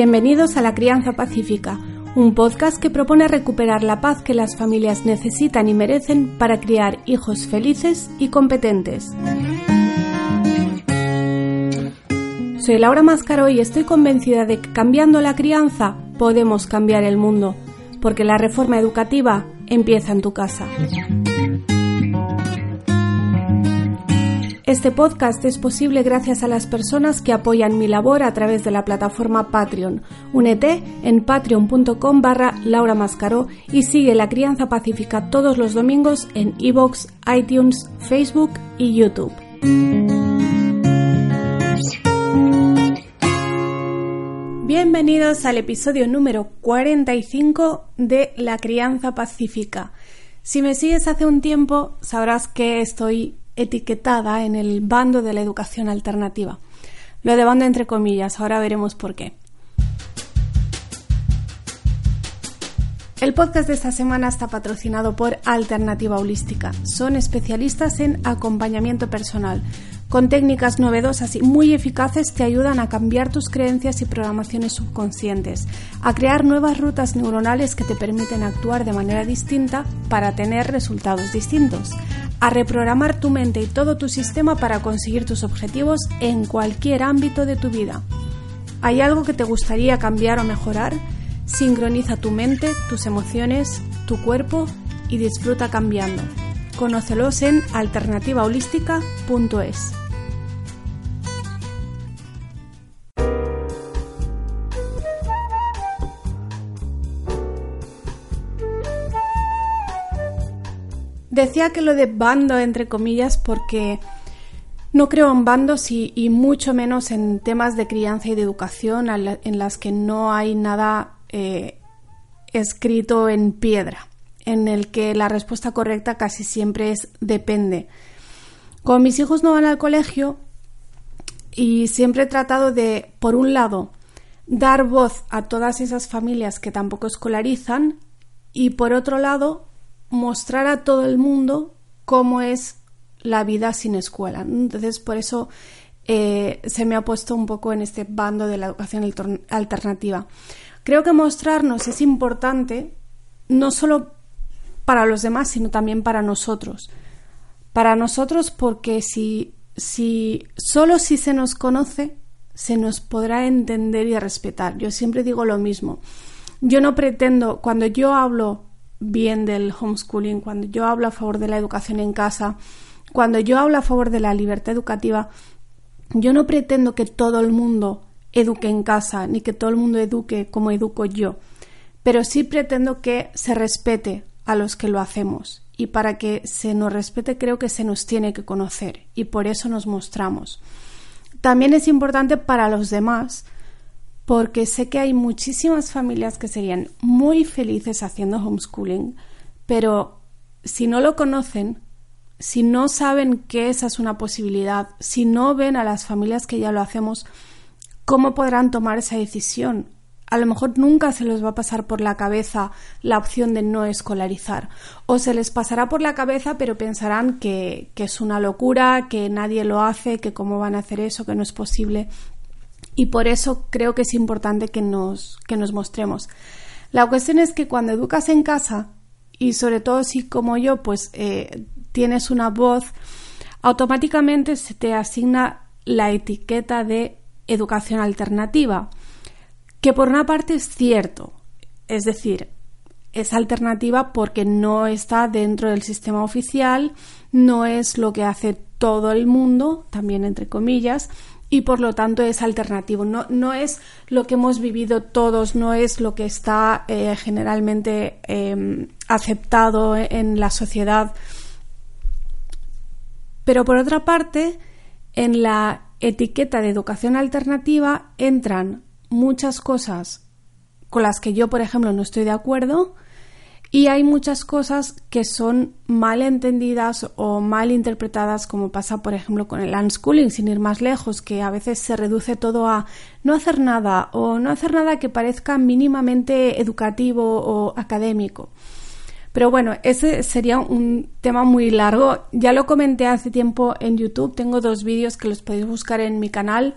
Bienvenidos a La Crianza Pacífica, un podcast que propone recuperar la paz que las familias necesitan y merecen para criar hijos felices y competentes. Soy Laura Mascaro y estoy convencida de que cambiando la crianza podemos cambiar el mundo, porque la reforma educativa empieza en tu casa. Este podcast es posible gracias a las personas que apoyan mi labor a través de la plataforma Patreon. Únete en patreon.com barra Laura Mascaró y sigue La Crianza Pacífica todos los domingos en iVoox, iTunes, Facebook y YouTube. Bienvenidos al episodio número 45 de La Crianza Pacífica. Si me sigues hace un tiempo, sabrás que estoy etiquetada en el bando de la educación alternativa. Lo de bando entre comillas, ahora veremos por qué. El podcast de esta semana está patrocinado por Alternativa Holística. Son especialistas en acompañamiento personal. Con técnicas novedosas y muy eficaces te ayudan a cambiar tus creencias y programaciones subconscientes, a crear nuevas rutas neuronales que te permiten actuar de manera distinta para tener resultados distintos, a reprogramar tu mente y todo tu sistema para conseguir tus objetivos en cualquier ámbito de tu vida. ¿Hay algo que te gustaría cambiar o mejorar? Sincroniza tu mente, tus emociones, tu cuerpo y disfruta cambiando. Conócelos en alternativaholística.es. Decía que lo de bando, entre comillas, porque no creo en bandos y, mucho menos en temas de crianza y de educación en las que no hay nada eh, escrito en piedra, en el que la respuesta correcta casi siempre es depende. Como mis hijos no van al colegio y siempre he tratado de, por un lado, dar voz a todas esas familias que tampoco escolarizan y por otro lado, mostrar a todo el mundo cómo es la vida sin escuela. Entonces, por eso eh, se me ha puesto un poco en este bando de la educación alternativa. Creo que mostrarnos es importante no solo para los demás, sino también para nosotros. Para nosotros porque si, si solo si se nos conoce, se nos podrá entender y respetar. Yo siempre digo lo mismo. Yo no pretendo, cuando yo hablo bien del homeschooling, cuando yo hablo a favor de la educación en casa, cuando yo hablo a favor de la libertad educativa, yo no pretendo que todo el mundo eduque en casa, ni que todo el mundo eduque como educo yo, pero sí pretendo que se respete a los que lo hacemos. Y para que se nos respete creo que se nos tiene que conocer y por eso nos mostramos. También es importante para los demás porque sé que hay muchísimas familias que serían muy felices haciendo homeschooling, pero si no lo conocen, si no saben que esa es una posibilidad, si no ven a las familias que ya lo hacemos, ¿cómo podrán tomar esa decisión? A lo mejor nunca se les va a pasar por la cabeza la opción de no escolarizar. O se les pasará por la cabeza, pero pensarán que, que es una locura, que nadie lo hace, que cómo van a hacer eso, que no es posible y por eso creo que es importante que nos, que nos mostremos. La cuestión es que cuando educas en casa, y sobre todo si como yo, pues eh, tienes una voz, automáticamente se te asigna la etiqueta de educación alternativa, que por una parte es cierto, es decir, es alternativa porque no está dentro del sistema oficial, no es lo que hace todo el mundo, también entre comillas, y por lo tanto es alternativo. No, no es lo que hemos vivido todos, no es lo que está eh, generalmente em, aceptado en la sociedad. Pero por otra parte, en la etiqueta de educación alternativa entran muchas cosas con las que yo, por ejemplo, no estoy de acuerdo y hay muchas cosas que son mal entendidas o mal interpretadas, como pasa, por ejemplo, con el unschooling, sin ir más lejos, que a veces se reduce todo a no hacer nada o no hacer nada que parezca mínimamente educativo o académico. Pero bueno, ese sería un tema muy largo. Ya lo comenté hace tiempo en YouTube. Tengo dos vídeos que los podéis buscar en mi canal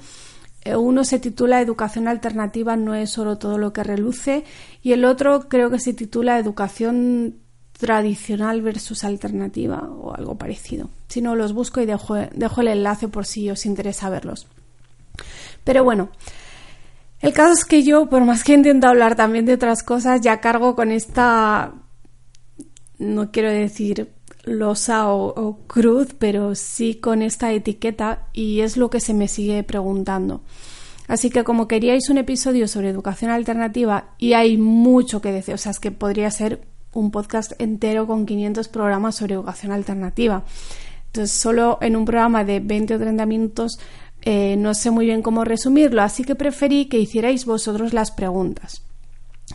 uno se titula Educación alternativa no es solo todo lo que reluce y el otro creo que se titula Educación tradicional versus alternativa o algo parecido. Si no, los busco y dejo, dejo el enlace por si os interesa verlos. Pero bueno, el caso es que yo, por más que intento hablar también de otras cosas, ya cargo con esta, no quiero decir losa o, cruz, pero sí con esta etiqueta y es lo que se me sigue preguntando. Así que como queríais un episodio sobre educación alternativa y hay mucho que decir, o sea, es que podría ser un podcast entero con 500 programas sobre educación alternativa. Entonces, solo en un programa de 20 o 30 minutos eh, no sé muy bien cómo resumirlo, así que preferí que hicierais vosotros las preguntas.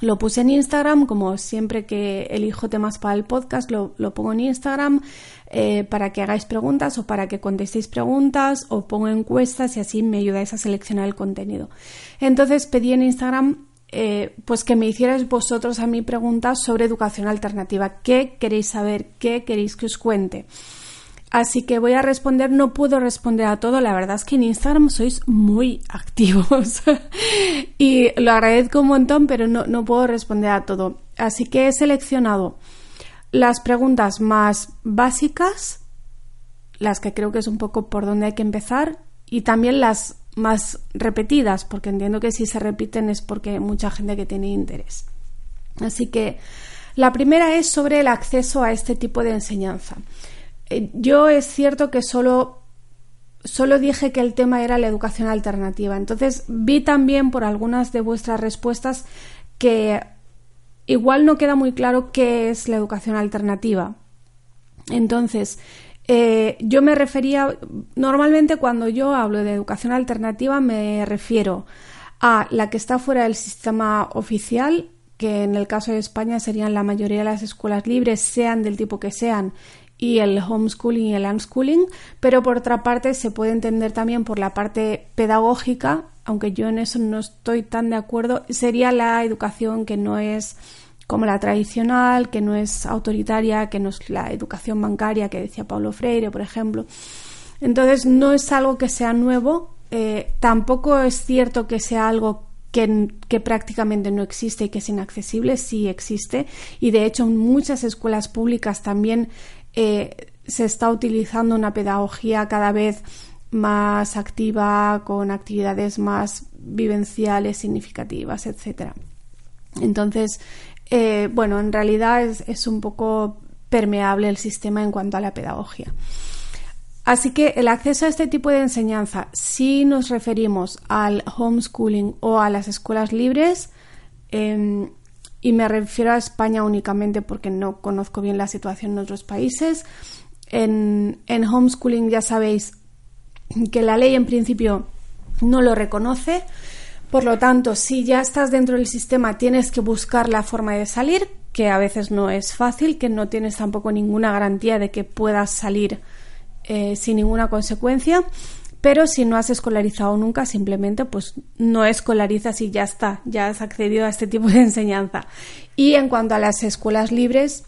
Lo puse en Instagram, como siempre que elijo temas para el podcast, lo, pongo en Instagram eh, para que hagáis preguntas o para que contestéis preguntas o pongo encuestas y así me ayudáis a seleccionar el contenido. Entonces pedí en Instagram eh, pues que me hicierais vosotros a mí preguntas sobre educación alternativa. ¿Qué queréis saber? ¿Qué queréis que os cuente? Así que voy a responder, no puedo responder a todo, la verdad es que en Instagram sois muy activos y lo agradezco un montón, pero no, no puedo responder a todo. Así que he seleccionado las preguntas más básicas, las que creo que es un poco por donde hay que empezar, y también las más repetidas, porque entiendo que si se repiten es porque hay mucha gente que tiene interés. Así que la primera es sobre el acceso a este tipo de enseñanza. Eh, yo es cierto que solo, solo dije que el tema era la educación alternativa. Entonces vi también por algunas de vuestras respuestas que igual no queda muy claro qué es la educación alternativa. Entonces, eh, yo me refería, normalmente cuando yo hablo de educación alternativa me refiero a la que está fuera del sistema oficial, que en el caso de España serían la mayoría de las escuelas libres, sean del tipo que sean, y el homeschooling y el unschooling, pero por otra parte se puede entender también por la parte pedagógica, aunque yo en eso no estoy tan de acuerdo, sería la educación que no es como la tradicional, que no es autoritaria, que no es la educación bancaria que decía Pablo Freire, por ejemplo. Entonces no es algo que sea nuevo, eh, tampoco es cierto que sea algo que, que, prácticamente no existe y que es inaccesible, sí existe. Y de hecho muchas escuelas públicas también eh, se está utilizando una pedagogía cada vez más activa, con actividades más vivenciales, significativas, etc. Entonces, eh, bueno, en realidad es, un poco permeable el sistema en cuanto a la pedagogía. Así que el acceso a este tipo de enseñanza, si nos referimos al homeschooling o a las escuelas libres, em, y me refiero a España únicamente porque no conozco bien la situación en otros países. En, homeschooling ya sabéis que la ley en principio no lo reconoce. Por lo tanto, si ya estás dentro del sistema, tienes que buscar la forma de salir, que a veces no es fácil, que no tienes tampoco ninguna garantía de que puedas salir eh, sin ninguna consecuencia. Pero si no has escolarizado nunca, simplemente pues no escolarizas y ya está, ya has accedido a este tipo de enseñanza. Y en cuanto a las escuelas libres,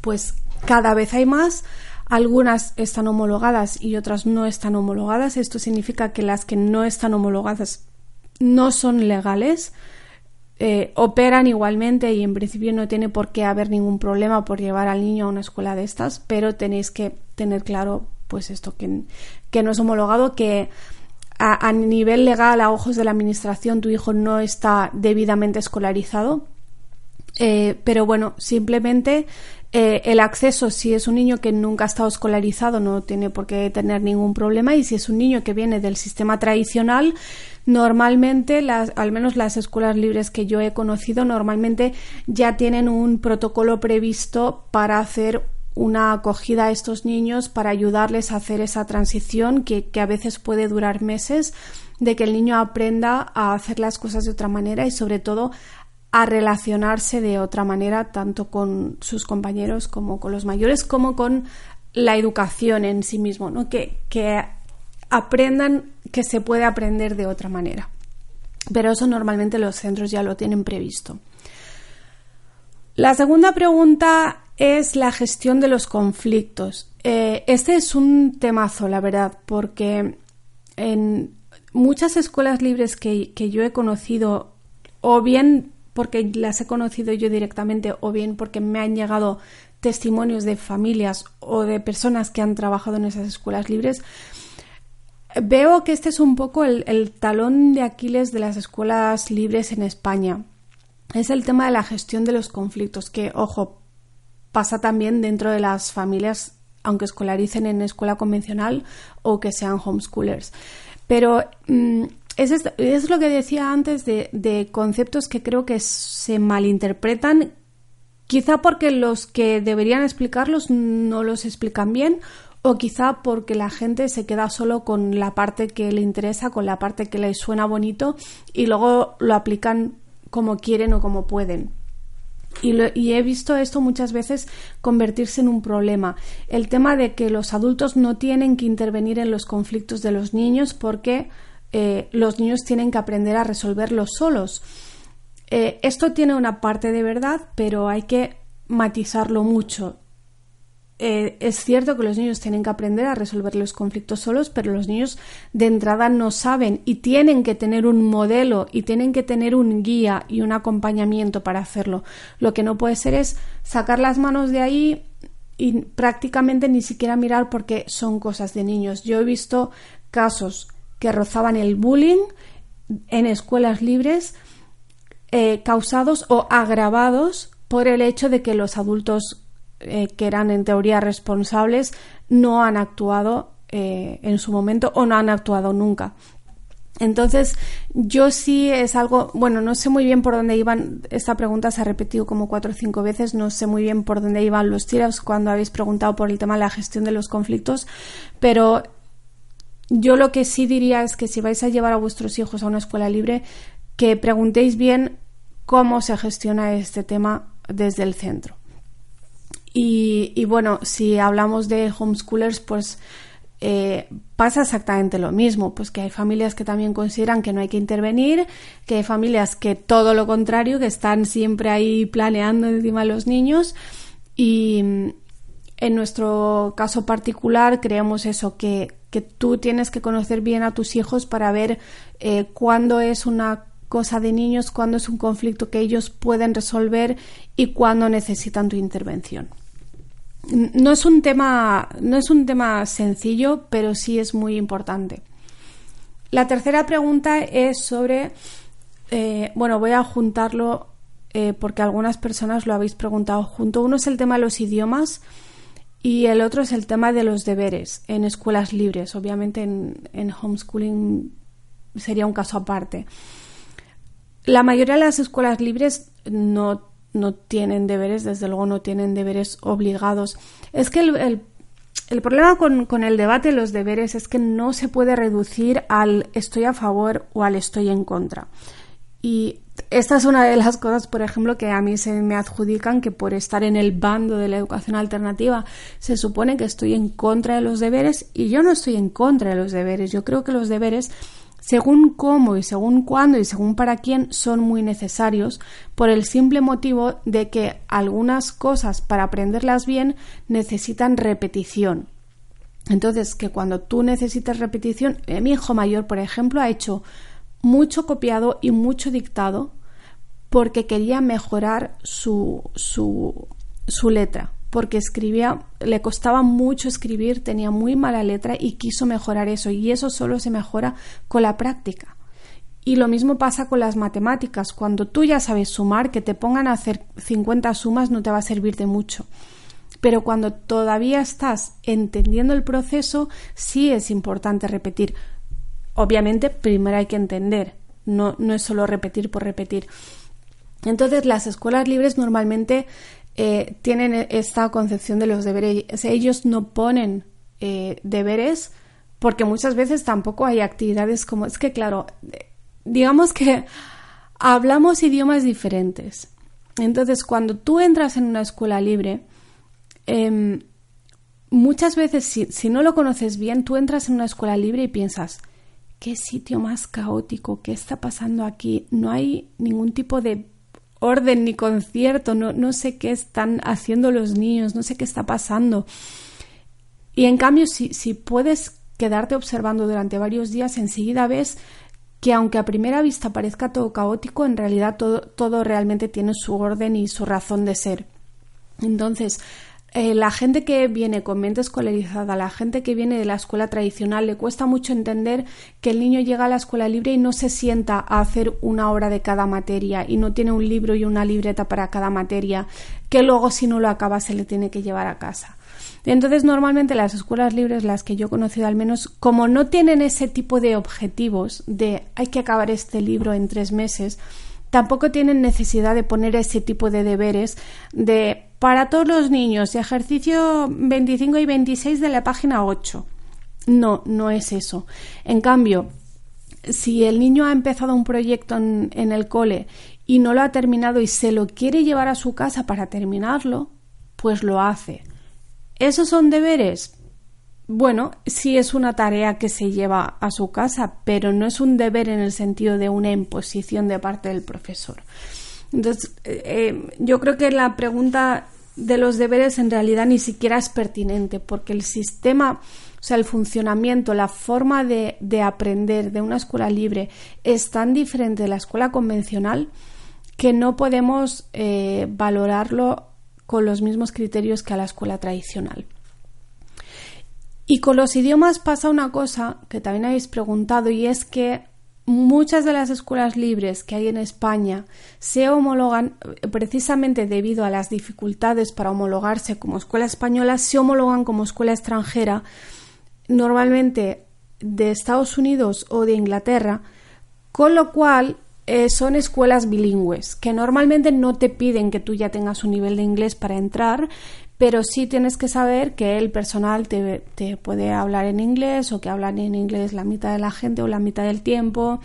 pues cada vez hay más. Algunas están homologadas y otras no están homologadas. Esto significa que las que no están homologadas no son legales. Eh, operan igualmente y en principio no tiene por qué haber ningún problema por llevar al niño a una escuela de estas, pero tenéis que tener claro pues esto, que, que no es homologado, que a, nivel legal, a ojos de la administración, tu hijo no está debidamente escolarizado. Eh, pero bueno, simplemente eh, el acceso, si es un niño que nunca ha estado escolarizado, no tiene por qué tener ningún problema. Y si es un niño que viene del sistema tradicional, normalmente, las, al menos las escuelas libres que yo he conocido, normalmente ya tienen un protocolo previsto para hacer una acogida a estos niños para ayudarles a hacer esa transición que, a veces puede durar meses, de que el niño aprenda a hacer las cosas de otra manera y sobre todo a relacionarse de otra manera, tanto con sus compañeros como con los mayores, como con la educación en sí mismo, ¿no? que, que aprendan que se puede aprender de otra manera. Pero eso normalmente los centros ya lo tienen previsto. La segunda pregunta es la gestión de los conflictos. Eh, este es un temazo, la verdad, porque muchas escuelas libres que, que yo he conocido, o bien porque las he conocido yo directamente, o bien porque me han llegado testimonios de familias o de personas que han trabajado en esas escuelas libres, veo que este es un poco el, talón de Aquiles de las escuelas libres en España. Es el tema de la gestión de los conflictos, que, ojo, pasa también dentro de las familias, aunque escolaricen en escuela convencional o que sean homeschoolers. Pero mm, es, es, lo que decía antes de, de conceptos que creo que se malinterpretan Quizá porque los que deberían explicarlos no los explican bien o quizá porque la gente se queda solo con la parte que le interesa, con la parte que le suena bonito y luego lo aplican como quieren o como pueden. Y, y, he visto esto muchas veces convertirse en un problema. El tema de que los adultos no tienen que intervenir en los conflictos de los niños porque eh, los niños tienen que aprender a resolverlos solos. Eh, esto tiene una parte de verdad, pero hay que matizarlo mucho. Eh, es cierto que los niños tienen que aprender a resolver los conflictos solos, pero los niños de entrada no saben y tienen que tener un modelo y tienen que tener un guía y un acompañamiento para hacerlo. Lo que no puede ser es sacar las manos de ahí y prácticamente ni siquiera mirar porque son cosas de niños. Yo he visto casos que rozaban el bullying en escuelas libres eh, causados o agravados por el hecho de que los adultos eh, que eran en teoría responsables no han actuado eh, en su momento o no han actuado nunca. Entonces, yo sí es algo, bueno, no sé muy bien por dónde iban, esta pregunta se ha repetido como cuatro o cinco veces, no sé muy bien por dónde iban los tiros cuando habéis preguntado por el tema de la gestión de los conflictos, pero yo lo que sí diría es que si vais a llevar a vuestros hijos a una escuela libre, que preguntéis bien cómo se gestiona este tema desde el centro. Y, bueno, si hablamos de homeschoolers, pues eh, pasa exactamente lo mismo, pues que hay familias que también consideran que no hay que intervenir, que hay familias que todo lo contrario, que están siempre ahí planeando encima de los niños y en nuestro caso particular creemos eso, que, tú tienes que conocer bien a tus hijos para ver eh, cuándo es una cosa de niños, cuando es un conflicto que ellos pueden resolver y cuando necesitan tu intervención. No es un tema, no es un tema sencillo, pero sí es muy importante. La tercera pregunta es sobre, eh, bueno, voy a juntarlo eh, porque algunas personas lo habéis preguntado junto. Uno es el tema de los idiomas y el otro es el tema de los deberes en escuelas libres. Obviamente en homeschooling sería un caso aparte. La mayoría de las escuelas libres no, no tienen deberes, desde luego no tienen deberes obligados. Es que el, el, problema con, con, el debate de los deberes es que no se puede reducir al estoy a favor o al estoy en contra. Y esta es una de las cosas, por ejemplo, que a mí se me adjudican que por estar en el bando de la educación alternativa se supone que estoy en contra de los deberes y yo no estoy en contra de los deberes. Yo creo que los deberes según cómo y según cuándo y según para quién son muy necesarios por el simple motivo de que algunas cosas para aprenderlas bien necesitan repetición. Entonces, que cuando tú necesitas repetición, eh, mi hijo mayor, por ejemplo, ha hecho mucho copiado y mucho dictado porque quería mejorar su, su, su letra porque escribía, le costaba mucho escribir, tenía muy mala letra y quiso mejorar eso y eso solo se mejora con la práctica. Y lo mismo pasa con las matemáticas. Cuando tú ya sabes sumar, que te pongan a hacer 50 sumas no te va a servir de mucho. Pero cuando todavía estás entendiendo el proceso, sí es importante repetir. Obviamente, primero hay que entender, no, no es solo repetir por repetir. Entonces, las escuelas libres normalmente eh, tienen esta concepción de los deberes. ellos no ponen eh, deberes porque muchas veces tampoco hay actividades como... Es que, claro, digamos que hablamos idiomas diferentes. Entonces, cuando tú entras en una escuela libre, em, muchas veces, si, si, no lo conoces bien, tú entras en una escuela libre y piensas, ¿qué sitio más caótico? ¿Qué está pasando aquí? No hay ningún tipo de orden ni concierto, no, no sé qué están haciendo los niños, no sé qué está pasando. Y en cambio, si, si puedes quedarte observando durante varios días, enseguida ves que aunque a primera vista parezca todo caótico, en realidad todo, todo realmente tiene su orden y su razón de ser. Entonces, eh, la gente que viene con mente escolarizada, la gente que viene de la escuela tradicional, le cuesta mucho entender que el niño llega a la escuela libre y no se sienta a hacer una hora de cada materia y no tiene un libro y una libreta para cada materia, que luego si no lo acaba se le tiene que llevar a casa. Entonces, normalmente las escuelas libres, las que yo he conocido al menos, como no tienen ese tipo de objetivos de hay que acabar este libro en tres meses, tampoco tienen necesidad de poner ese tipo de deberes de para todos los niños, ejercicio 25 y 26 de la página 8. No, no es eso. En cambio, si el niño ha empezado un proyecto en, el cole y no lo ha terminado y se lo quiere llevar a su casa para terminarlo, pues lo hace. ¿Esos son deberes? Bueno, sí es una tarea que se lleva a su casa, pero no es un deber en el sentido de una imposición de parte del profesor. Entonces, eh, eh, yo creo que la pregunta de los deberes en realidad ni siquiera es pertinente, porque el sistema, o sea, el funcionamiento, la forma de, aprender de una escuela libre es tan diferente de la escuela convencional que no podemos eh, valorarlo con los mismos criterios que a la escuela tradicional. Y con los idiomas pasa una cosa que también habéis preguntado y es que muchas de las escuelas libres que hay en España se homologan precisamente debido a las dificultades para homologarse como escuela española, se homologan como escuela extranjera, normalmente de Estados Unidos o de Inglaterra, con lo cual eh, son escuelas bilingües, que normalmente no te piden que tú ya tengas un nivel de inglés para entrar, pero sí tienes que saber que el personal te, te, puede hablar en inglés o que hablan en inglés la mitad de la gente o la mitad del tiempo,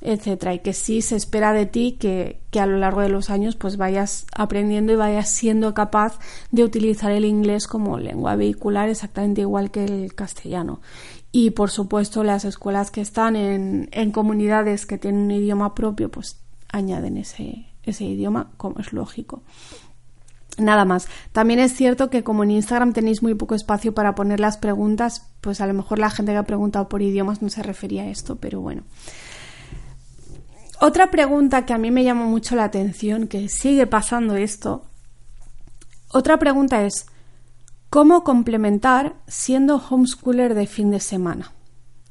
etcétera, y que sí se espera de ti que, que, a lo largo de los años pues vayas aprendiendo y vayas siendo capaz de utilizar el inglés como lengua vehicular exactamente igual que el castellano. Y por supuesto las escuelas que están en, en comunidades que tienen un idioma propio pues añaden ese, ese idioma como es lógico. Nada más. También es cierto que como en Instagram tenéis muy poco espacio para poner las preguntas, pues a lo mejor la gente que ha preguntado por idiomas no se refería a esto, pero bueno. Otra pregunta que a mí me llama mucho la atención, que sigue pasando esto, otra pregunta es, ¿cómo complementar siendo homeschooler de fin de semana?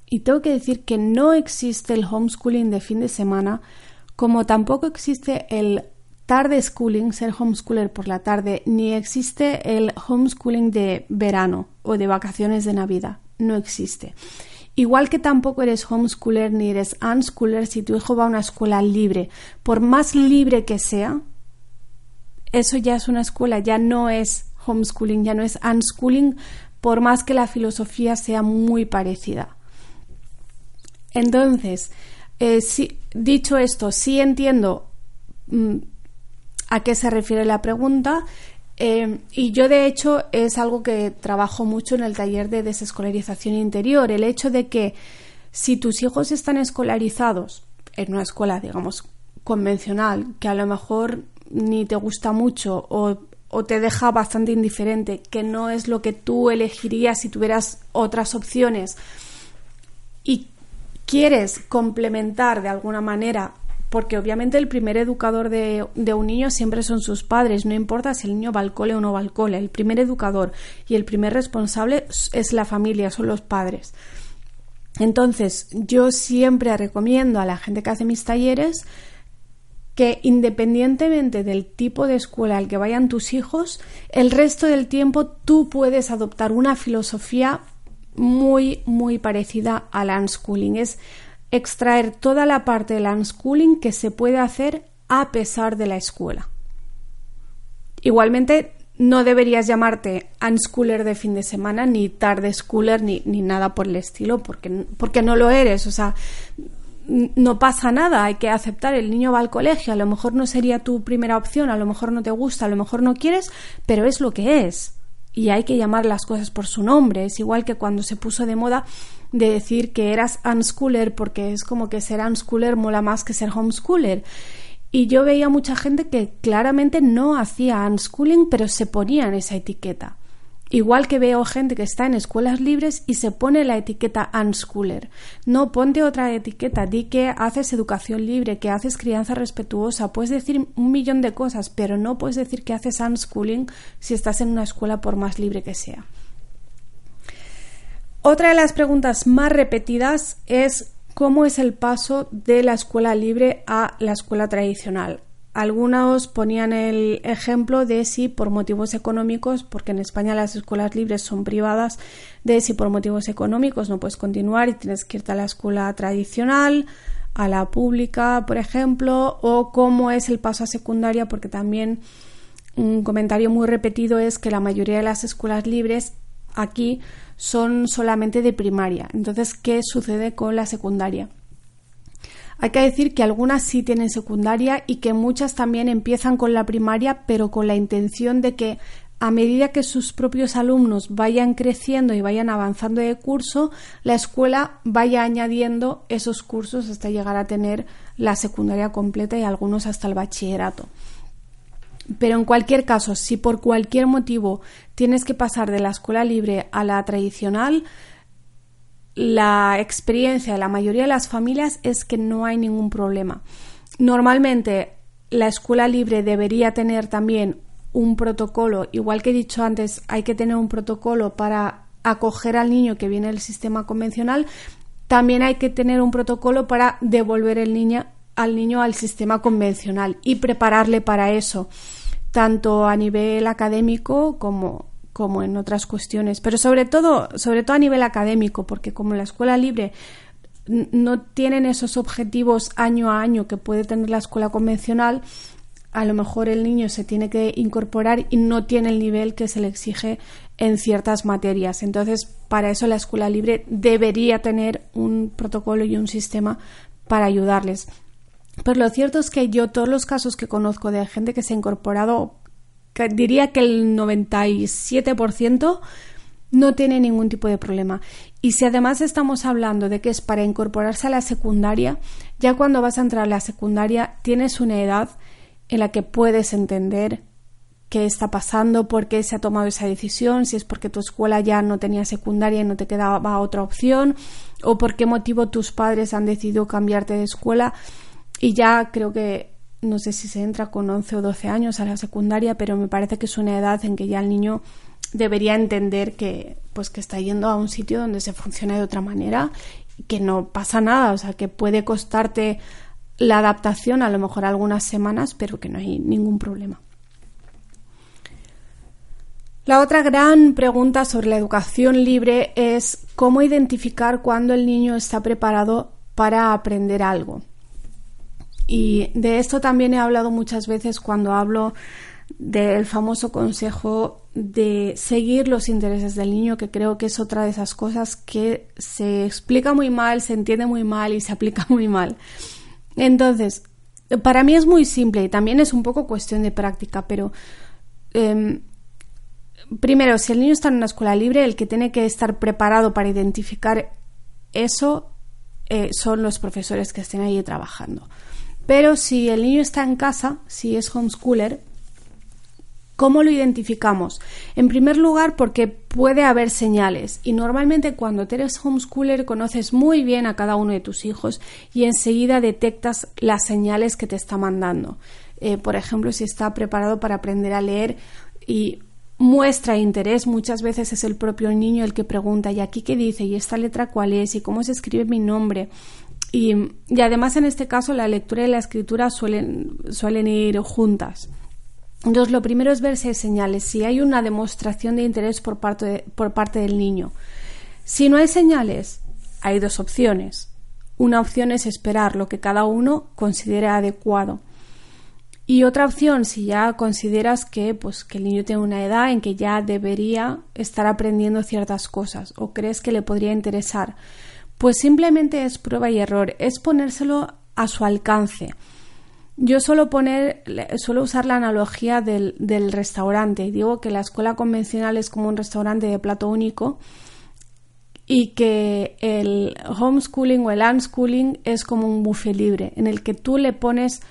Y tengo que decir que no existe el homeschooling de fin de semana, como tampoco existe el tarde schooling, ser homeschooler por la tarde, ni existe el homeschooling de verano o de vacaciones de Navidad. No existe. Igual que tampoco eres homeschooler ni eres unschooler si tu hijo va a una escuela libre. Por más libre que sea, eso ya es una escuela, ya no es homeschooling, ya no es unschooling, por más que la filosofía sea muy parecida. Entonces, eh, dicho esto, sí entiendo mm, a qué se refiere la pregunta. Eh, y yo, de hecho, es algo que trabajo mucho en el taller de desescolarización interior. El hecho de que si tus hijos están escolarizados en una escuela, digamos, convencional, que a lo mejor ni te gusta mucho o, o te deja bastante indiferente, que no es lo que tú elegirías si tuvieras otras opciones y quieres complementar de alguna manera porque obviamente el primer educador de, un niño siempre son sus padres, no importa si el niño va al cole o no va al cole, el primer educador y el primer responsable es la familia, son los padres. Entonces, yo siempre recomiendo a la gente que hace mis talleres que independientemente del tipo de escuela al que vayan tus hijos, el resto del tiempo tú puedes adoptar una filosofía muy, muy parecida al unschooling. Es extraer toda la parte del unschooling que se puede hacer a pesar de la escuela. Igualmente, no deberías llamarte unschooler de fin de semana, ni tarde schooler, ni, ni nada por el estilo, porque, porque no lo eres. O sea, no pasa nada, hay que aceptar, el niño va al colegio, a lo mejor no sería tu primera opción, a lo mejor no te gusta, a lo mejor no quieres, pero es lo que es. Y hay que llamar las cosas por su nombre. Es igual que cuando se puso de moda de decir que eras unschooler porque es como que ser unschooler mola más que ser homeschooler. Y yo veía mucha gente que claramente no hacía unschooling, pero se ponían esa etiqueta. Igual que veo gente que está en escuelas libres y se pone la etiqueta unschooler. No, ponte otra etiqueta, di que haces educación libre, que haces crianza respetuosa, puedes decir un millón de cosas, pero no puedes decir que haces unschooling si estás en una escuela por más libre que sea. Otra de las preguntas más repetidas es cómo es el paso de la escuela libre a la escuela tradicional. Algunos ponían el ejemplo de si por motivos económicos, porque en España las escuelas libres son privadas, de si por motivos económicos no puedes continuar y tienes que irte a la escuela tradicional, a la pública, por ejemplo, o cómo es el paso a secundaria, porque también un comentario muy repetido es que la mayoría de las escuelas libres aquí son solamente de primaria. Entonces, ¿qué sucede con la secundaria? Hay que decir que algunas sí tienen secundaria y que muchas también empiezan con la primaria, pero con la intención de que a medida que sus propios alumnos vayan creciendo y vayan avanzando de curso, la escuela vaya añadiendo esos cursos hasta llegar a tener la secundaria completa y algunos hasta el bachillerato. Pero en cualquier caso, si por cualquier motivo tienes que pasar de la escuela libre a la tradicional, la experiencia de la mayoría de las familias es que no hay ningún problema. Normalmente la escuela libre debería tener también un protocolo, igual que he dicho antes, hay que tener un protocolo para acoger al niño que viene del sistema convencional, también hay que tener un protocolo para devolver el niño, al niño al sistema convencional y prepararle para eso, tanto a nivel académico como como en otras cuestiones, pero sobre todo, sobre todo a nivel académico, porque como la escuela libre no tienen esos objetivos año a año que puede tener la escuela convencional, a lo mejor el niño se tiene que incorporar y no tiene el nivel que se le exige en ciertas materias. Entonces, para eso la escuela libre debería tener un protocolo y un sistema para ayudarles. Pero lo cierto es que yo todos los casos que conozco de gente que se ha incorporado diría que el 97% no tiene ningún tipo de problema. Y si además estamos hablando de que es para incorporarse a la secundaria, ya cuando vas a entrar a la secundaria tienes una edad en la que puedes entender qué está pasando, por qué se ha tomado esa decisión, si es porque tu escuela ya no tenía secundaria y no te quedaba otra opción, o por qué motivo tus padres han decidido cambiarte de escuela. Y ya creo que no sé si se entra con 11 o 12 años a la secundaria, pero me parece que es una edad en que ya el niño debería entender que pues que está yendo a un sitio donde se funciona de otra manera y que no pasa nada, o sea, que puede costarte la adaptación a lo mejor algunas semanas, pero que no hay ningún problema. La otra gran pregunta sobre la educación libre es cómo identificar cuándo el niño está preparado para aprender algo. Y de esto también he hablado muchas veces cuando hablo del famoso consejo de seguir los intereses del niño, que creo que es otra de esas cosas que se explica muy mal, se entiende muy mal y se aplica muy mal. Entonces, para mí es muy simple y también es un poco cuestión de práctica, pero em, primero, si el niño está en una escuela libre, el que tiene que estar preparado para identificar eso eh, son los profesores que estén ahí trabajando. Pero si el niño está en casa, si es homeschooler, ¿Cómo lo identificamos? En primer lugar, porque puede haber señales y normalmente cuando eres homeschooler conoces muy bien a cada uno de tus hijos y enseguida detectas las señales que te está mandando. Eh, por ejemplo, si está preparado para aprender a leer y muestra interés, muchas veces es el propio niño el que pregunta, ¿y aquí qué dice? ¿Y esta letra cuál es? ¿Y cómo se escribe mi nombre? Y, además en este caso la lectura y la escritura suelen, suelen ir juntas. Entonces lo primero es ver si hay señales, si hay una demostración de interés por parte, por parte del niño. Si no hay señales, hay dos opciones. Una opción es esperar lo que cada uno considere adecuado. Y otra opción, si ya consideras que, pues, que el niño tiene una edad en que ya debería estar aprendiendo ciertas cosas o crees que le podría interesar, pues simplemente es prueba y error, es ponérselo a su alcance. Yo suelo poner, suelo usar la analogía del, del restaurante. Digo que la escuela convencional es como un restaurante de plato único y que el homeschooling o el unschooling es como un buffet libre en el que tú le pones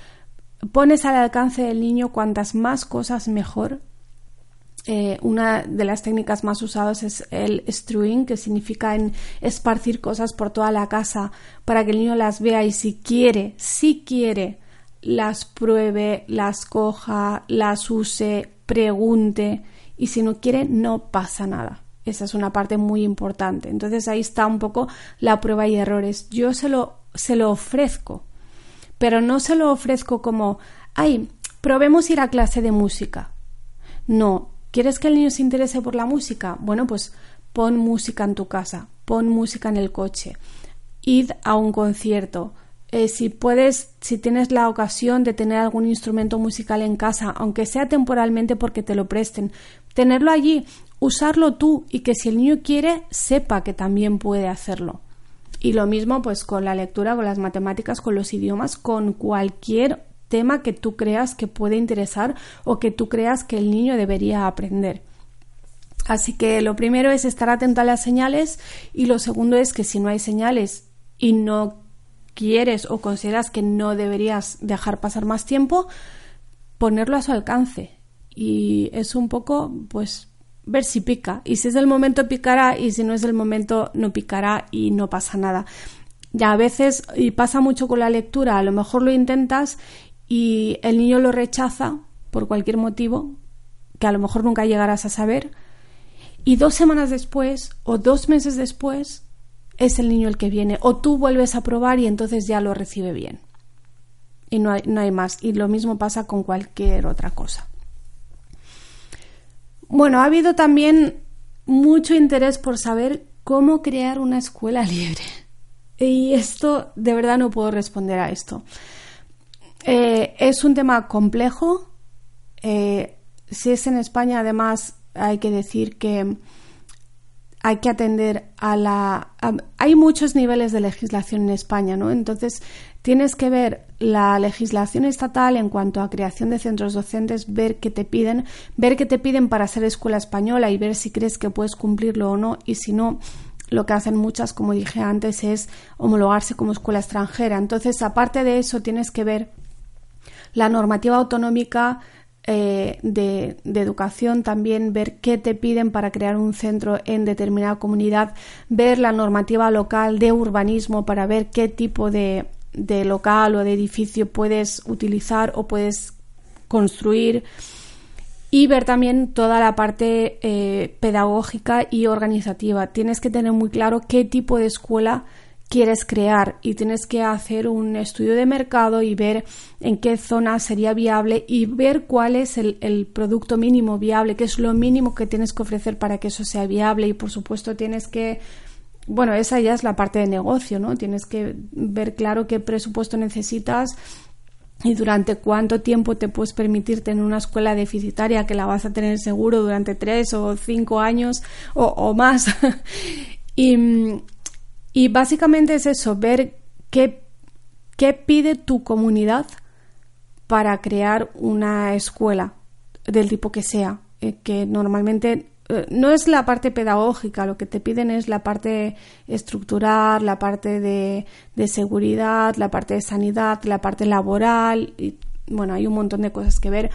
pones al alcance del niño cuantas más cosas mejor eh, una de las técnicas más usadas es el strewing, que significa en esparcir cosas por toda la casa para que el niño las vea y si quiere, si quiere, las pruebe, las coja, las use, pregunte y si no quiere, no pasa nada. Esa es una parte muy importante. Entonces ahí está un poco la prueba y errores. Yo se lo, se lo ofrezco, pero no se lo ofrezco como, ay, probemos ir a clase de música. No, ¿Quieres que el niño se interese por la música? Bueno, pues pon música en tu casa, pon música en el coche, id a un concierto. Eh, si puedes, si tienes la ocasión de tener algún instrumento musical en casa, aunque sea temporalmente porque te lo presten, tenerlo allí, usarlo tú y que si el niño quiere, sepa que también puede hacerlo. Y lo mismo pues con la lectura, con las matemáticas, con los idiomas, con cualquier tema que tú creas que puede interesar o que tú creas que el niño debería aprender. Así que lo primero es estar atento a las señales y lo segundo es que si no hay señales y no quieres o consideras que no deberías dejar pasar más tiempo, ponerlo a su alcance. Y es un poco, pues, ver si pica. Y si es el momento, picará. Y si no es el momento, no picará y no pasa nada. Ya a veces, y pasa mucho con la lectura, a lo mejor lo intentas y el niño lo rechaza por cualquier motivo que a lo mejor nunca llegarás a saber y dos semanas después o dos meses después es el niño el que viene o tú vuelves a probar y entonces ya lo recibe bien. Y no hay, no hay más. Y lo mismo pasa con cualquier otra cosa. Bueno ha habido también mucho interés por saber cómo crear una escuela libre. Y esto de verdad no puedo responder a esto eh, es un tema complejo. Eh, si es en España, además, hay que decir que hay que atender a la... hay muchos niveles de legislación en España, ¿no? Entonces, tienes que ver la legislación estatal en cuanto a creación de centros docentes, ver qué te piden, ver qué te piden para ser escuela española y ver si crees que puedes cumplirlo o no, y si no, lo que hacen muchas, como dije antes, es homologarse como escuela extranjera. Entonces, aparte de eso, tienes que ver la normativa autonómica eh, de, educación, también ver qué te piden para crear un centro en determinada comunidad, ver la normativa local de urbanismo para ver qué tipo de, local o de edificio puedes utilizar o puedes construir y ver también toda la parte eh, pedagógica y organizativa. Tienes que tener muy claro qué tipo de escuela quieres crear y tienes que hacer un estudio de mercado y ver en qué zona sería viable y ver cuál es el, producto mínimo viable, qué es lo mínimo que tienes que ofrecer para que eso sea viable y por supuesto tienes que bueno, esa ya es la parte de negocio, ¿no? Tienes que ver claro qué presupuesto necesitas y durante cuánto tiempo te puedes permitir tener una escuela deficitaria que la vas a tener seguro durante tres o cinco años o, o más. y, y básicamente es eso, ver qué, qué pide tu comunidad para crear una escuela del tipo que sea, eh, que normalmente eh, no es la parte pedagógica, lo que te piden es la parte estructural, la parte de, de seguridad, la parte de sanidad, la parte laboral, y bueno, hay un montón de cosas que ver.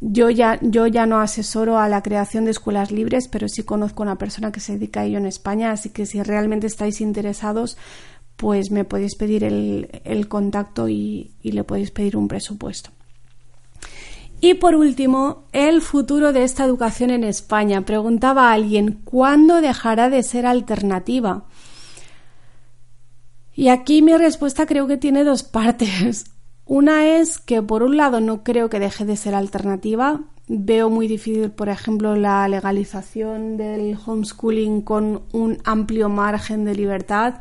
Yo ya, yo ya no asesoro a la creación de escuelas libres, pero sí conozco a una persona que se dedica a ello en España, así que si realmente estáis interesados, pues me podéis pedir el, contacto y, le podéis pedir un presupuesto. Y por último, el futuro de esta educación en España. Preguntaba alguien, ¿cuándo dejará de ser alternativa? Y aquí mi respuesta creo que tiene dos partes. Una es que, por un lado, no creo que deje de ser alternativa. Veo muy difícil, por ejemplo, la legalización del homeschooling con un amplio margen de libertad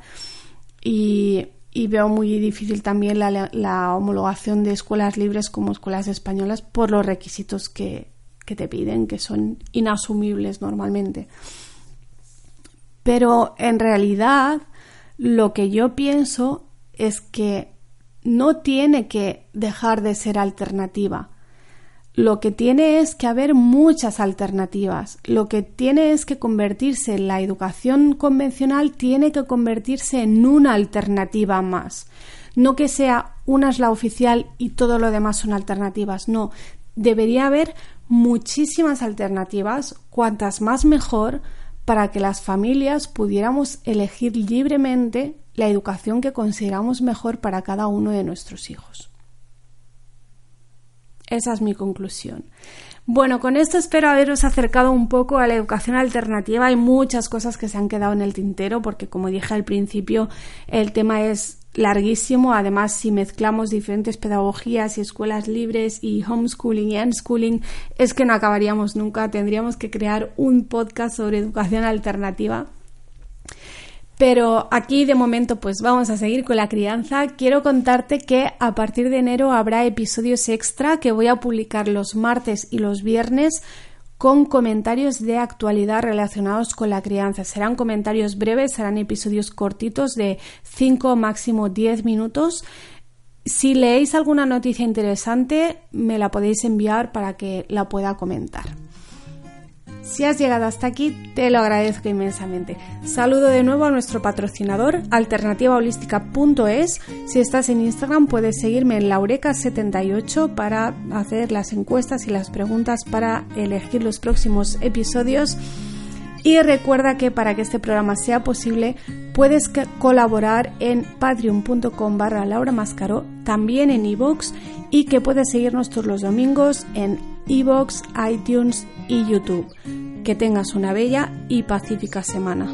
y, veo muy difícil también la, homologación de escuelas libres como escuelas españolas por los requisitos que, que te piden, que son inasumibles normalmente. Pero en realidad lo que yo pienso es que no tiene que dejar de ser alternativa. Lo que tiene es que haber muchas alternativas. Lo que tiene es que convertirse en la educación convencional, tiene que convertirse en una alternativa más. No que sea una es la oficial y todo lo demás son alternativas. No, debería haber muchísimas alternativas, cuantas más mejor, para que las familias pudiéramos elegir libremente la educación que consideramos mejor para cada uno de nuestros hijos. Esa es mi conclusión. Bueno, con esto espero haberos acercado un poco a la educación alternativa. Hay muchas cosas que se han quedado en el tintero porque, como dije al principio, el tema es larguísimo. Además, si mezclamos diferentes pedagogías y escuelas libres y homeschooling y unschooling, es que no acabaríamos nunca. Tendríamos que crear un podcast sobre educación alternativa. Pero aquí de momento pues vamos a seguir con la crianza. Quiero contarte que a partir de enero habrá episodios extra que voy a publicar los martes y los viernes con comentarios de actualidad relacionados con la crianza. Serán comentarios breves, serán episodios cortitos de 5 máximo 10 minutos. Si leéis alguna noticia interesante, me la podéis enviar para que la pueda comentar. Si has llegado hasta aquí, te lo agradezco inmensamente. Saludo de nuevo a nuestro patrocinador, alternativaholística.es. Si estás en Instagram, puedes seguirme en laureca78 para hacer las encuestas y las preguntas para elegir los próximos episodios. Y recuerda que para que este programa sea posible, puedes colaborar en patreon.com barra Laura Mascaro, también en iVoox, y que puedes seguirnos todos los domingos en iVoox, iTunes y YouTube. Que tengas una bella y pacífica semana.